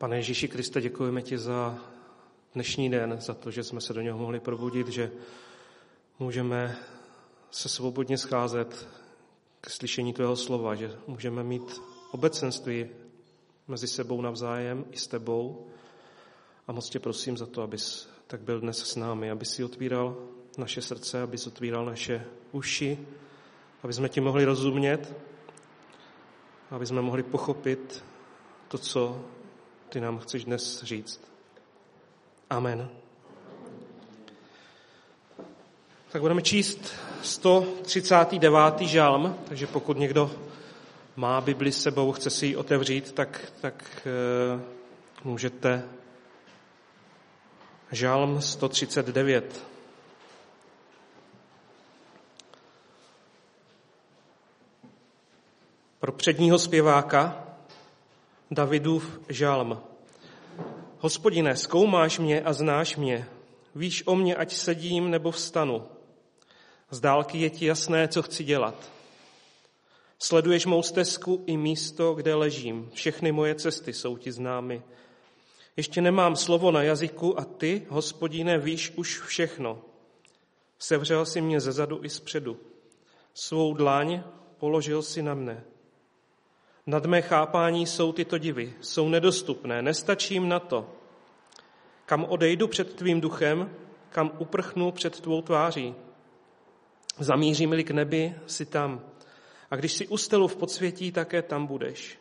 Pane Ježíši Kriste, děkujeme ti za dnešní den, za to, že jsme se do něho mohli probudit, že můžeme se svobodně scházet k slyšení tvého slova, že můžeme mít obecenství mezi sebou navzájem i s tebou. A moc tě prosím za to, abys tak byl dnes s námi, aby si otvíral naše srdce, abys otvíral naše uši, aby jsme ti mohli rozumět, aby jsme mohli pochopit to, co ty nám chceš dnes říct. Amen. Tak budeme číst 139. žalm, takže pokud někdo má Bibli s sebou, chce si ji otevřít, tak, tak e, můžete. Žalm 139. Pro předního zpěváka Davidův žalm. Hospodine, zkoumáš mě a znáš mě. Víš o mě, ať sedím nebo vstanu. Z dálky je ti jasné, co chci dělat. Sleduješ mou stezku i místo, kde ležím. Všechny moje cesty jsou ti známy. Ještě nemám slovo na jazyku a ty, hospodine, víš už všechno. Sevřel si mě ze zadu i zpředu. Svou dlaň položil si na mne. Nad mé chápání jsou tyto divy, jsou nedostupné, nestačím na to. Kam odejdu před tvým duchem, kam uprchnu před tvou tváří. Zamířím-li k nebi, si tam. A když si ustelu v podsvětí, také tam budeš.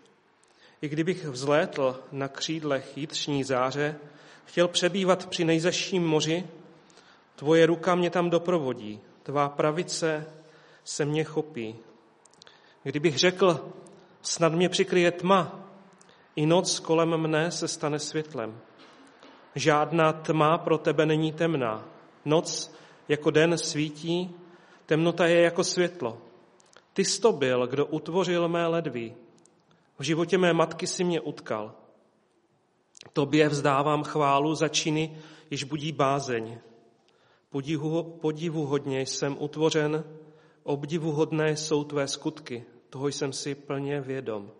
I kdybych vzlétl na křídlech jitřní záře, chtěl přebývat při nejzaším moři, tvoje ruka mě tam doprovodí, tvá pravice se mě chopí. Kdybych řekl, Snad mě přikryje tma, i noc kolem mne se stane světlem. Žádná tma pro tebe není temná. Noc jako den svítí, temnota je jako světlo. Ty jsi to byl, kdo utvořil mé ledví. V životě mé matky si mě utkal. Tobě vzdávám chválu za činy, již budí bázeň. Podivu, podivu hodně jsem utvořen, obdivuhodné jsou tvé skutky. Toho jsem si plně vědom.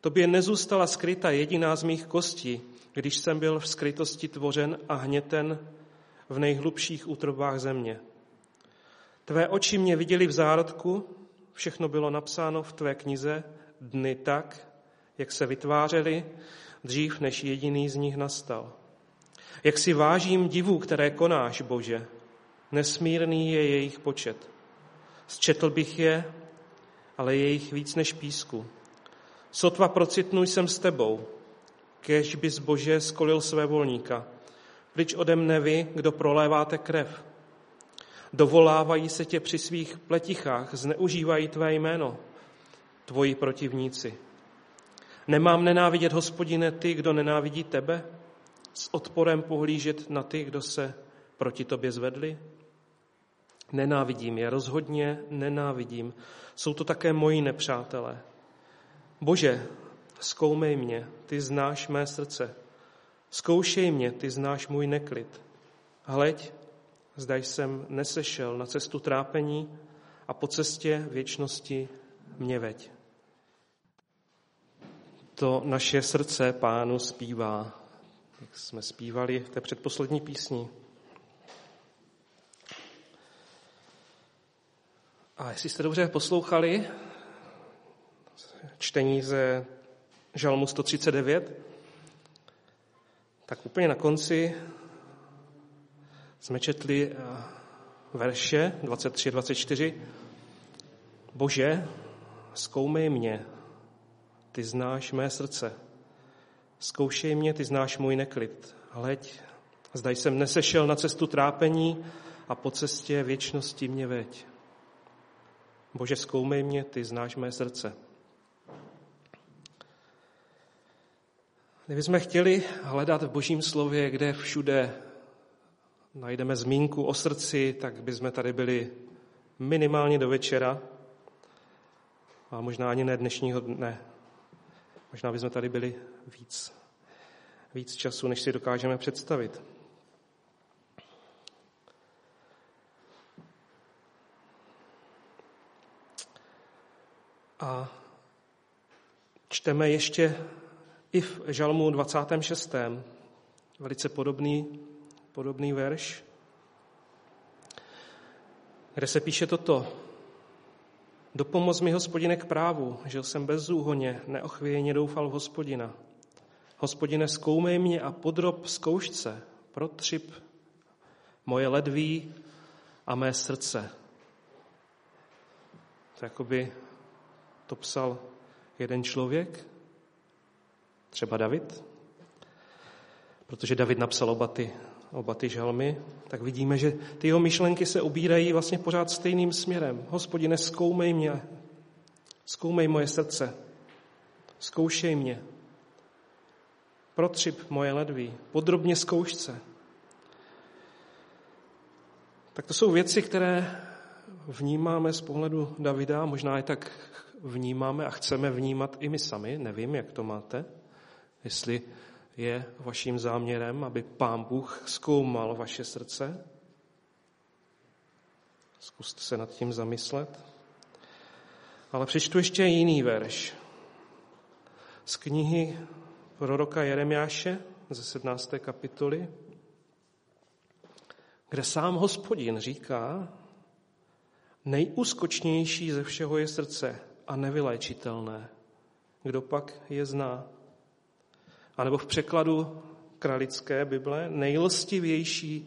Tobě nezůstala skryta jediná z mých kostí, když jsem byl v skrytosti tvořen a hněten v nejhlubších útrobách země. Tvé oči mě viděli v zárodku, všechno bylo napsáno v tvé knize, dny tak, jak se vytvářely, dřív než jediný z nich nastal. Jak si vážím divů, které konáš, Bože, nesmírný je jejich počet. Zčetl bych je, ale je jich víc než písku. Sotva procitnu jsem s tebou, kež bys Bože skolil své volníka. Pryč ode mne vy, kdo proléváte krev. Dovolávají se tě při svých pletichách, zneužívají tvé jméno, tvoji protivníci. Nemám nenávidět, hospodine, ty, kdo nenávidí tebe? S odporem pohlížet na ty, kdo se proti tobě zvedli? Nenávidím je, rozhodně nenávidím. Jsou to také moji nepřátelé. Bože, zkoumej mě, ty znáš mé srdce. Zkoušej mě, ty znáš můj neklid. Hleď, zda jsem nesešel na cestu trápení a po cestě věčnosti mě veď. To naše srdce pánu zpívá, jak jsme zpívali v té předposlední písni. A jestli jste dobře poslouchali čtení ze Žalmu 139, tak úplně na konci jsme četli eh, verše 23 24. Bože, zkoumej mě, ty znáš mé srdce. Zkoušej mě, ty znáš můj neklid. Hleď, zdaj jsem nesešel na cestu trápení a po cestě věčnosti mě veď. Bože, zkoumej mě, ty znáš mé srdce. Kdybychom chtěli hledat v Božím slově, kde všude najdeme zmínku o srdci, tak bychom tady byli minimálně do večera a možná ani ne dnešního dne. Možná bychom tady byli víc, víc času, než si dokážeme představit. A čteme ještě I v žalmu 26. velice podobný, podobný verš, kde se píše toto. Dopomoz mi, hospodine, k právu, žil jsem bezúhoně, neochvějně doufal v hospodina. Hospodine, zkoumej mě a podrob zkoušce, protřip moje ledví a mé srdce. To jakoby to psal jeden člověk, třeba David, protože David napsal oba ty, oba ty žalmy, tak vidíme, že ty jeho myšlenky se ubírají vlastně pořád stejným směrem. Hospodine, zkoumej mě, zkoumej moje srdce, zkoušej mě, protřip moje ledví, podrobně zkoušce. Tak to jsou věci, které vnímáme z pohledu Davida, možná i tak vnímáme a chceme vnímat i my sami, nevím, jak to máte, jestli je vaším záměrem, aby Pán Bůh zkoumal vaše srdce. Zkuste se nad tím zamyslet. Ale přečtu ještě jiný verš. Z knihy proroka Jeremiáše ze 17. kapitoly, kde sám hospodin říká, nejúskočnější ze všeho je srdce a nevyléčitelné. Kdo pak je zná? A nebo v překladu kralické Bible, nejlstivější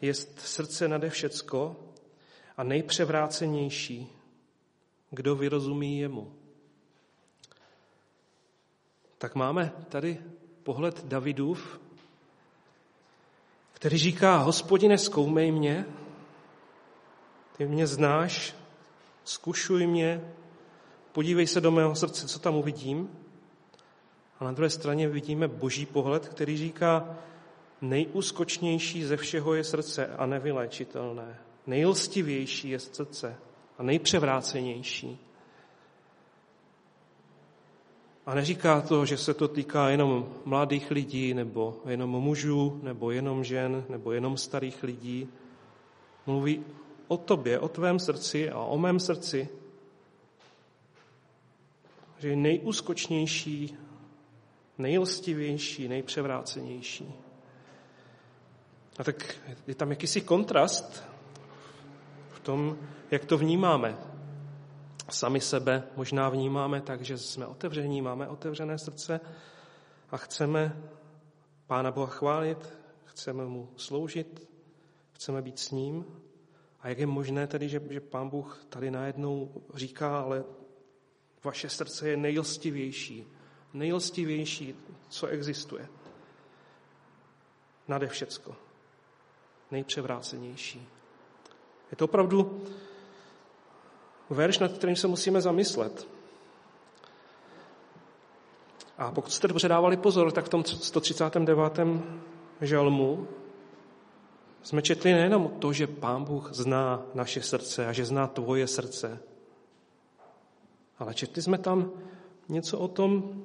je srdce nade všecko a nejpřevrácenější, kdo vyrozumí jemu. Tak máme tady pohled Davidův, který říká, hospodine, zkoumej mě, ty mě znáš, zkušuj mě, podívej se do mého srdce, co tam uvidím. A na druhé straně vidíme boží pohled, který říká, nejúskočnější ze všeho je srdce a nevyléčitelné. Nejlstivější je srdce a nejpřevrácenější. A neříká to, že se to týká jenom mladých lidí, nebo jenom mužů, nebo jenom žen, nebo jenom starých lidí. Mluví o tobě, o tvém srdci a o mém srdci, že je nejúskočnější, nejlstivější, nejpřevrácenější. A tak je tam jakýsi kontrast v tom, jak to vnímáme. Sami sebe možná vnímáme tak, že jsme otevření, máme otevřené srdce a chceme Pána Boha chválit, chceme mu sloužit, chceme být s ním. A jak je možné tedy, že, že Pán Bůh tady najednou říká, ale vaše srdce je nejlstivější, nejlstivější, co existuje. Nade všecko. Nejpřevrácenější. Je to opravdu verš, nad kterým se musíme zamyslet. A pokud jste dobře dávali pozor, tak v tom 139. žalmu jsme četli nejenom to, že Pán Bůh zná naše srdce a že zná tvoje srdce, ale četli jsme tam něco o tom,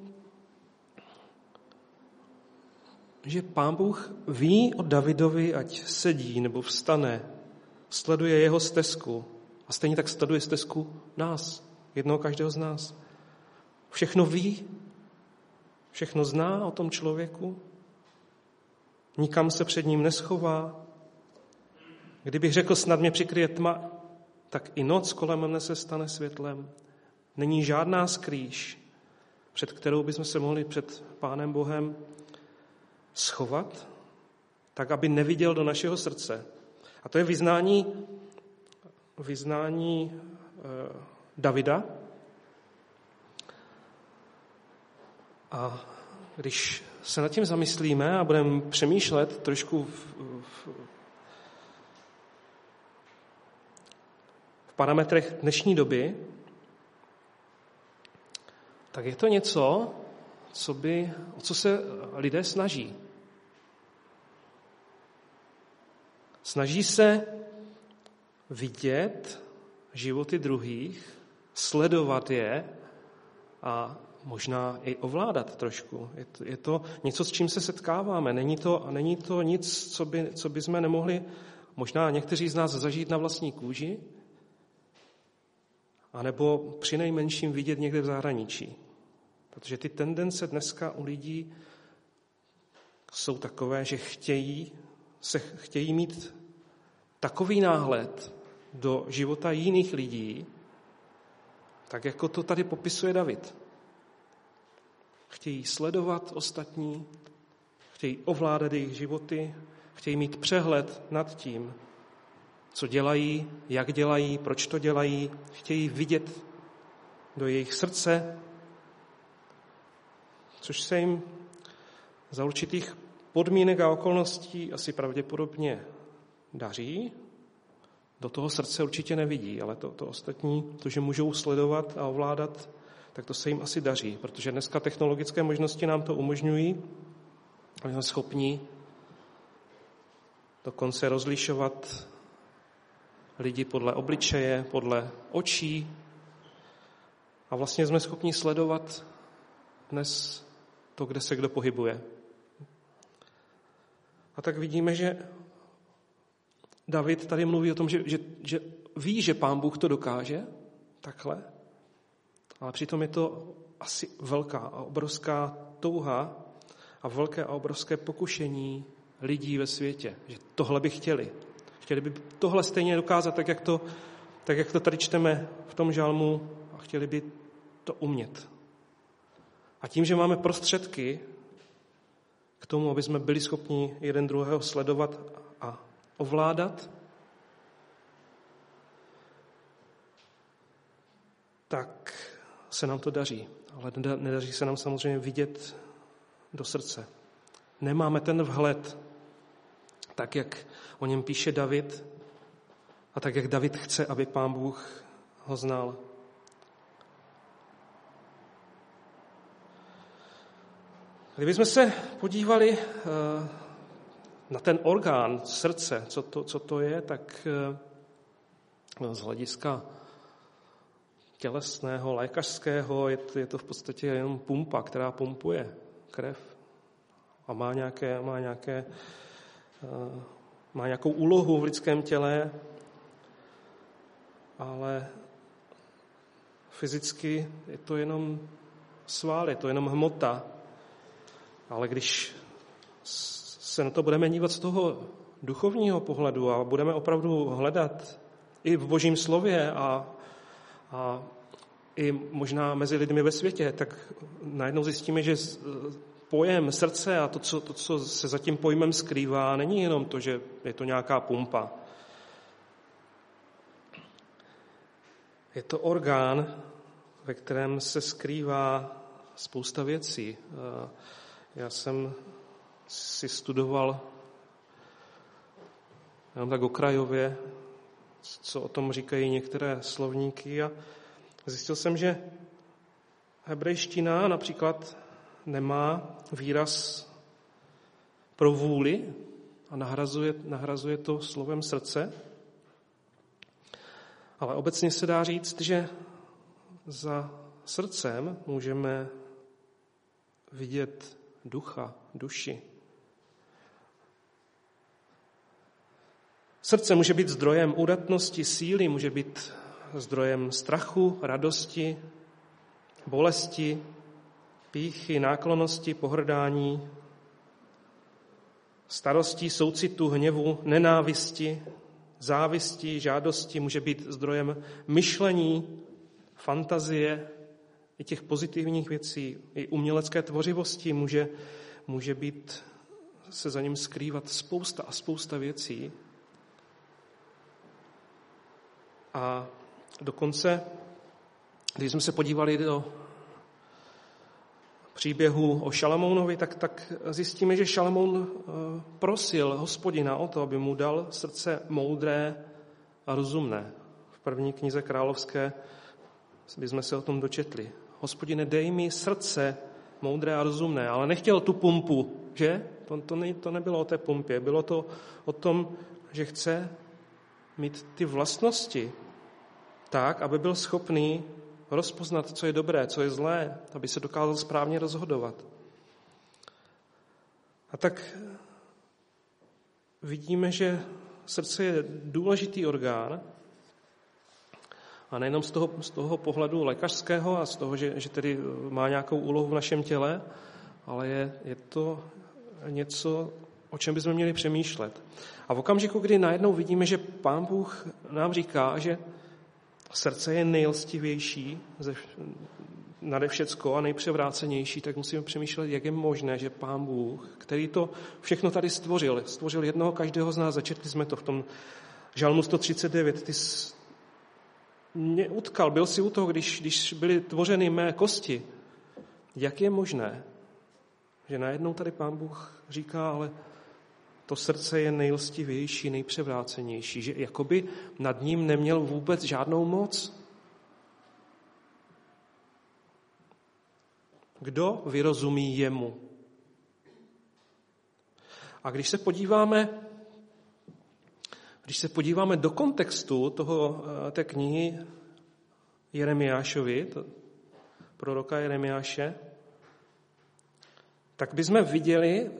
že Pán Bůh ví o Davidovi, ať sedí nebo vstane, sleduje jeho stezku a stejně tak sleduje stezku nás, jednoho každého z nás. Všechno ví, všechno zná o tom člověku, nikam se před ním neschová. Kdybych řekl, snad mě přikryje tma, tak i noc kolem mne se stane světlem. Není žádná skrýž, před kterou bychom se mohli před Pánem Bohem schovat, tak aby neviděl do našeho srdce. A to je vyznání, vyznání eh, Davida. A když se nad tím zamyslíme a budeme přemýšlet trošku v, v, v parametrech dnešní doby, tak je to něco, co by, o co se lidé snaží. Snaží se vidět životy druhých, sledovat je a možná i ovládat trošku. Je to, je to něco, s čím se setkáváme. Není to, není to nic, co by, co by jsme nemohli možná někteří z nás zažít na vlastní kůži, anebo při nejmenším vidět někde v zahraničí. Protože ty tendence dneska u lidí jsou takové, že chtějí, se chtějí mít takový náhled do života jiných lidí, tak jako to tady popisuje David. Chtějí sledovat ostatní, chtějí ovládat jejich životy, chtějí mít přehled nad tím, co dělají, jak dělají, proč to dělají, chtějí vidět do jejich srdce, což se jim za určitých podmínek a okolností asi pravděpodobně daří. Do toho srdce určitě nevidí, ale to, to ostatní, to, že můžou sledovat a ovládat, tak to se jim asi daří, protože dneska technologické možnosti nám to umožňují a jsme schopni dokonce rozlišovat lidi podle obličeje, podle očí a vlastně jsme schopni sledovat dnes to, kde se kdo pohybuje. A tak vidíme, že David tady mluví o tom, že, že, že ví, že pán Bůh to dokáže, takhle, ale přitom je to asi velká a obrovská touha a velké a obrovské pokušení lidí ve světě, že tohle by chtěli. Chtěli by tohle stejně dokázat, tak jak to, tak jak to tady čteme v tom žalmu a chtěli by to umět. A tím, že máme prostředky k tomu, aby jsme byli schopni jeden druhého sledovat a ovládat, tak se nám to daří. Ale nedaří se nám samozřejmě vidět do srdce. Nemáme ten vhled, tak jak o něm píše David a tak jak David chce, aby pán Bůh ho znal. Kdybychom se podívali eh, na ten orgán srdce, co to, co to je, tak eh, z hlediska tělesného, lékařského je to, je to v podstatě jenom pumpa, která pumpuje krev a má nějaké, má nějaké má nějakou úlohu v lidském těle, ale fyzicky je to jenom svál, je to jenom hmota. Ale když se na to budeme dívat z toho duchovního pohledu a budeme opravdu hledat i v božím slově a, a i možná mezi lidmi ve světě, tak najednou zjistíme, že pojem srdce a to co, to, co se za tím pojmem skrývá, není jenom to, že je to nějaká pumpa. Je to orgán, ve kterém se skrývá spousta věcí. Já jsem si studoval jenom tak okrajově, co o tom říkají některé slovníky a zjistil jsem, že hebrejština například nemá výraz pro vůli a nahrazuje, nahrazuje to slovem srdce. Ale obecně se dá říct, že za srdcem můžeme vidět ducha, duši. Srdce může být zdrojem udatnosti, síly, může být zdrojem strachu, radosti, bolesti, píchy, náklonosti, pohrdání, starostí, soucitu, hněvu, nenávisti, závisti, žádosti, může být zdrojem myšlení, fantazie, i těch pozitivních věcí, i umělecké tvořivosti může, může být se za ním skrývat spousta a spousta věcí. A dokonce, když jsme se podívali do příběhu o Šalamounovi, tak, tak zjistíme, že Šalamoun eh, prosil hospodina o to, aby mu dal srdce moudré a rozumné. V první knize královské bychom se o tom dočetli. Hospodine, dej mi srdce moudré a rozumné, ale nechtěl tu pumpu, že? To, to, ne, to nebylo o té pumpě, bylo to o tom, že chce mít ty vlastnosti tak, aby byl schopný rozpoznat, co je dobré, co je zlé, aby se dokázal správně rozhodovat. A tak vidíme, že srdce je důležitý orgán A nejenom z toho, z toho pohledu lékařského a z toho, že, že tedy má nějakou úlohu v našem těle, ale je, je to něco, o čem bychom měli přemýšlet. A v okamžiku, kdy najednou vidíme, že Pán Bůh nám říká, že srdce je nejlstivější ze, nade všecko a nejpřevrácenější, tak musíme přemýšlet, jak je možné, že Pán Bůh, který to všechno tady stvořil, stvořil jednoho každého z nás, začetli jsme to v tom žalmu 139, ty mě utkal, byl si u toho, když, když byly tvořeny mé kosti. Jak je možné, že najednou tady Pán Bůh říká, ale to srdce je nejlstivější, nejpřevrácenější, že jakoby nad ním neměl vůbec žádnou moc. Kdo vyrozumí jemu? A když se podíváme, když se podíváme do kontextu toho, eh, té knihy Jeremiášovi, to, proroka Jeremiáše, tak bychom viděli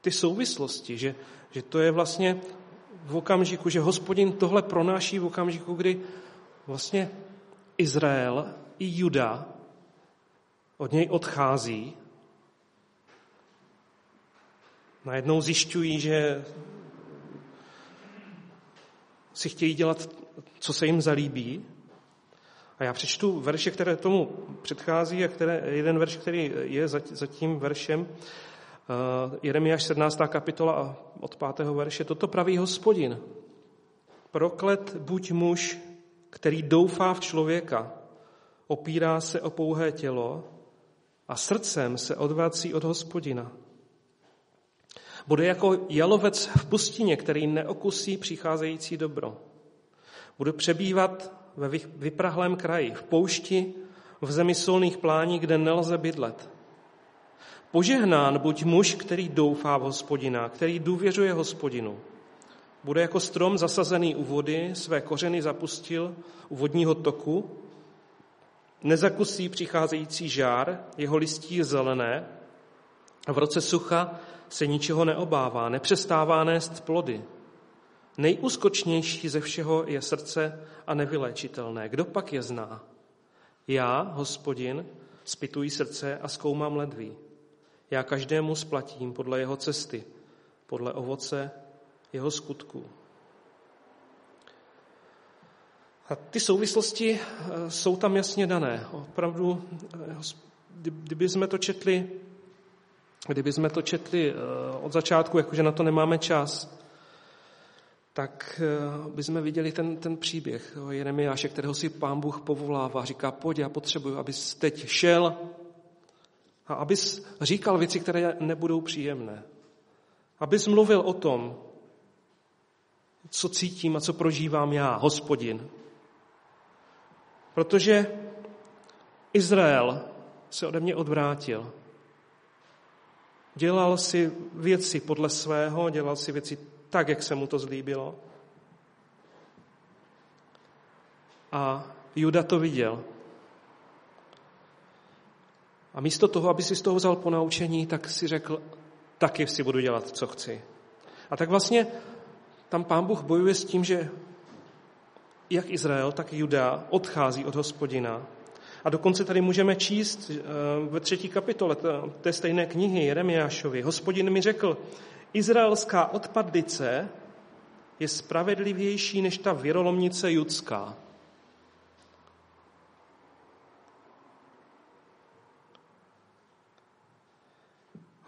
ty souvislosti, že, že to je vlastně v okamžiku, že hospodin tohle pronáší v okamžiku, kdy vlastně Izrael i Juda od něj odchází. Najednou zjišťují, že si chtějí dělat, co se jim zalíbí. A já přečtu verše, které tomu předchází a které, jeden verš, který je za tím veršem, Jeremiáš 17. kapitola od 5. verše. Toto praví hospodin. Proklet buď muž, který doufá v člověka, opírá se o pouhé tělo a srdcem se odvrací od hospodina. Bude jako jalovec v pustině, který neokusí přicházející dobro. Bude přebývat ve vyprahlém kraji, v poušti, v zemi solných plání, kde nelze bydlet. Požehnán buď muž, který doufá v hospodina, který důvěřuje hospodinu. Bude jako strom zasazený u vody, své kořeny zapustil u vodního toku, nezakusí přicházející žár, jeho listí je zelené a v roce sucha se ničeho neobává, nepřestává nést plody. Nejuskočnější ze všeho je srdce a nevyléčitelné. Kdo pak je zná? Já, hospodin, spituji srdce a zkoumám ledví. Já každému splatím podle jeho cesty, podle ovoce jeho skutků. A ty souvislosti eh, jsou tam jasně dané. Opravdu, eh, kdyby jsme to četli, kdyby jsme to četli eh, od začátku, jakože na to nemáme čas, tak bychom viděli ten, ten příběh Jeremiáše, kterého si pán Bůh povolává. Říká, pojď, já potřebuji, abys teď šel a abys říkal věci, které nebudou příjemné. Abys mluvil o tom, co cítím a co prožívám já, hospodin. Protože Izrael se ode mě odvrátil. Dělal si věci podle svého, dělal si věci tak, jak se mu to zlíbilo. A Juda to viděl. A místo toho, aby si z toho vzal ponaučení, tak si řekl, taky si budu dělat, co chci. A tak vlastně tam pán Bůh bojuje s tím, že jak Izrael, tak Juda odchází od hospodina. A dokonce tady můžeme číst eh, ve třetí kapitole té stejné knihy Jeremiášovi. Hospodin mi řekl, izraelská odpadlice je spravedlivější než ta věrolomnice judská.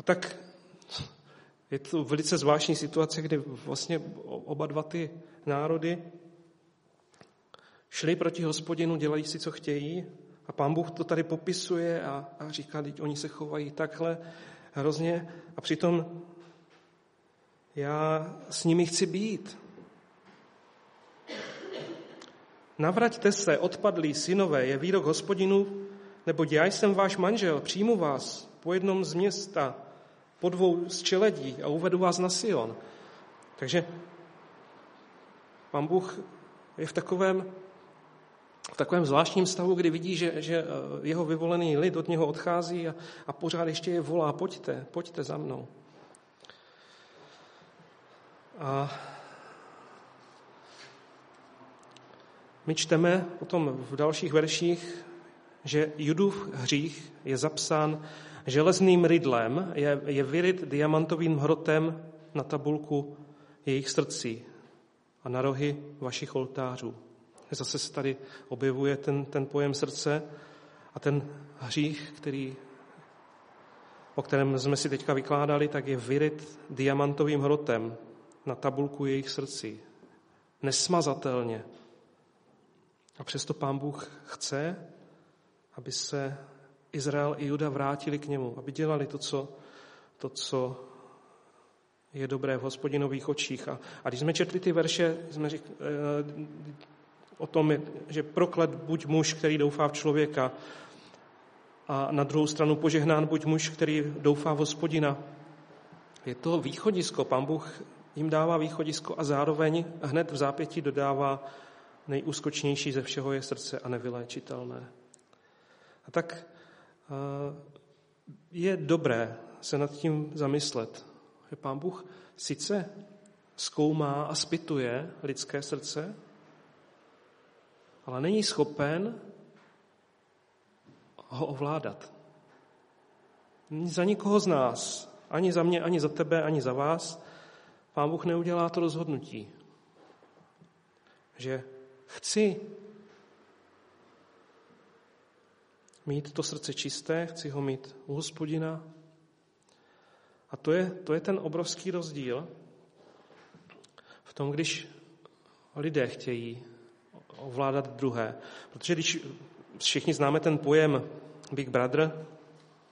A tak je to velice zvláštní situace, kdy vlastně oba dva ty národy šli proti hospodinu, dělají si, co chtějí. A pán Bůh to tady popisuje a, a říká, teď oni se chovají takhle hrozně. A přitom já s nimi chci být. Navraťte se, odpadlí synové, je výrok hospodinu, nebo já jsem váš manžel, přijmu vás po jednom z města, po dvou z čeledí a uvedu vás na Sion. Takže pán Bůh je v takovém v takovém zvláštním stavu, kdy vidí, že, že eh, jeho vyvolený lid od něho odchází a, a pořád ještě je volá, pojďte, pojďte za mnou. A My čteme potom v dalších verších, že Judův hřích je zapsán železným rydlem, je, je vyryt diamantovým hrotem na tabulku jejich srdcí a na rohy vašich oltářů. Zase se tady objevuje ten, ten pojem srdce a ten hřích, který, o kterém jsme si teďka vykládali, tak je vyryt diamantovým hrotem na tabulku jejich srdcí. Nesmazatelně. A přesto pán Bůh chce, aby se Izrael i Juda vrátili k němu, aby dělali to, co, to, co je dobré v hospodinových očích. A, a když jsme četli ty verše, jsme řík, e, o tom, že proklet buď muž, který doufá v člověka, a na druhou stranu požehnán buď muž, který doufá v hospodina. Je to východisko. Pán Bůh jim dává východisko a zároveň hned v zápětí dodává nejúskočnější ze všeho je srdce a nevyléčitelné. A tak je dobré se nad tím zamyslet, že pán Bůh sice zkoumá a spituje lidské srdce, ale není schopen ho ovládat. Za nikoho z nás, ani za mě, ani za tebe, ani za vás, pán Bůh neudělá to rozhodnutí, že chci mít to srdce čisté, chci ho mít u hospodina. A to je, to je ten obrovský rozdíl v tom, když lidé chtějí ovládat druhé. Protože když všichni známe ten pojem Big Brother,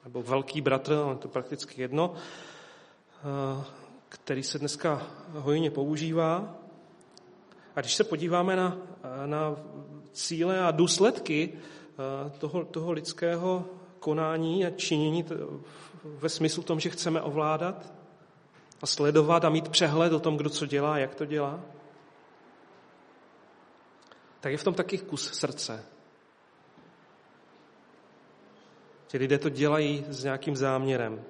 nebo velký bratr, ale to prakticky jedno, eh, který se dneska hojně používá. A když se podíváme na, na cíle a důsledky toho, toho lidského konání a činění ve smyslu tom, že chceme ovládat a sledovat a mít přehled o tom, kdo co dělá, jak to dělá, tak je v tom taky kus srdce. Ti lidé to dělají s nějakým záměrem.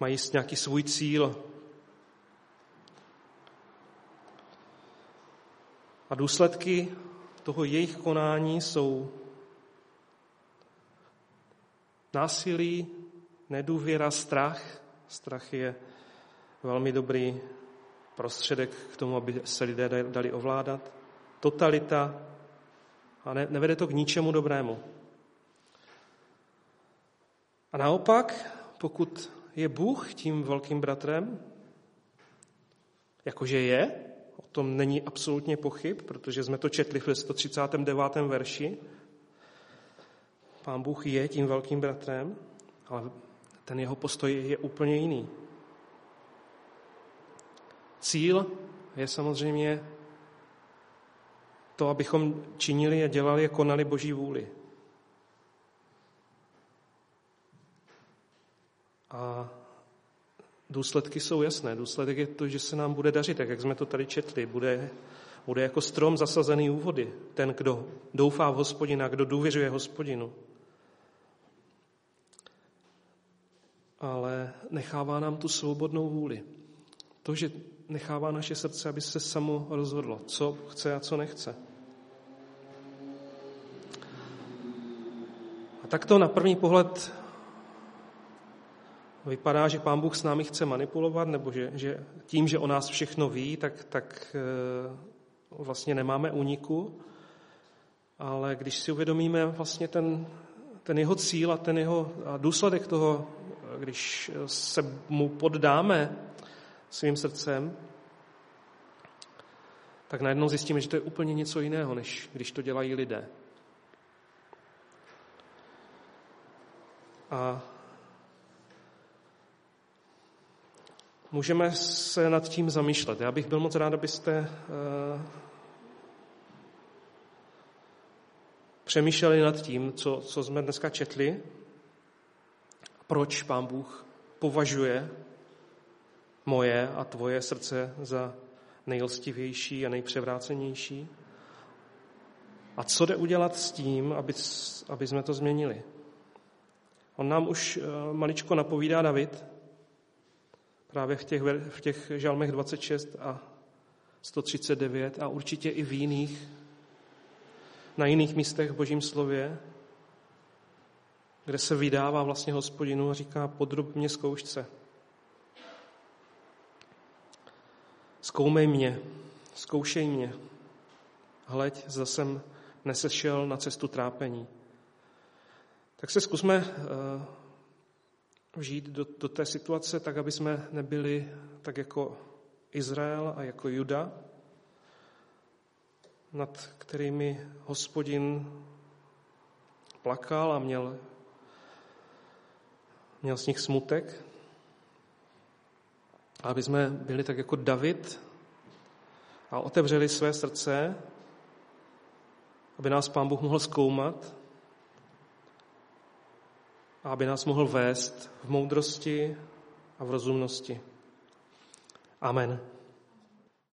Mají nějaký svůj cíl. A důsledky toho jejich konání jsou násilí, nedůvěra, strach. Strach je velmi dobrý prostředek k tomu, aby se lidé dali ovládat. Totalita a ne, nevede to k ničemu dobrému. A naopak, pokud je Bůh tím velkým bratrem, jakože je, tom není absolutně pochyb, protože jsme to četli v 139. verši. Pán Bůh je tím velkým bratrem, ale ten jeho postoj je úplně jiný. Cíl je samozřejmě to, abychom činili a dělali a konali Boží vůli. A důsledky jsou jasné. Důsledek je to, že se nám bude dařit, tak jak jsme to tady četli. Bude, bude jako strom zasazený u vody. Ten, kdo doufá v hospodina, kdo důvěřuje hospodinu. Ale nechává nám tu svobodnou vůli. To, že nechává naše srdce, aby se samo rozhodlo, co chce a co nechce. A tak to na první pohled vypadá, že pán Bůh s námi chce manipulovat, nebo že, že tím, že o nás všechno ví, tak, tak eh, vlastně nemáme úniku. Ale když si uvědomíme vlastně ten, ten jeho cíl a ten jeho a důsledek toho, když se mu poddáme svým srdcem, tak najednou zjistíme, že to je úplně něco jiného, než když to dělají lidé. A můžeme se nad tím zamýšlet. Já bych byl moc rád, abyste eh, přemýšleli nad tím, co, co jsme dneska četli, proč Pán Bůh považuje moje a tvoje srdce za nejlstivější a nejpřevrácenější. A co jde udělat s tím, aby, aby jsme to změnili? On nám už eh, maličko napovídá David, právě v těch, v těch žalmech 26 a 139 a určitě i v jiných na jiných místech v Božím slově, kde se vydává vlastně hospodinu a říká, podrob mě zkoušce. Zkoumej mě, zkoušej mě. Hleď, zda jsem nesešel na cestu trápení. Tak se zkusme vžít do, do té situace tak, aby jsme nebyli tak jako Izrael a jako Juda, nad kterými hospodin plakal a měl, měl z nich smutek. Aby jsme byli tak jako David a otevřeli své srdce, aby nás Pán Bůh mohl zkoumat a aby nás mohl vést v moudrosti a v rozumnosti. Amen.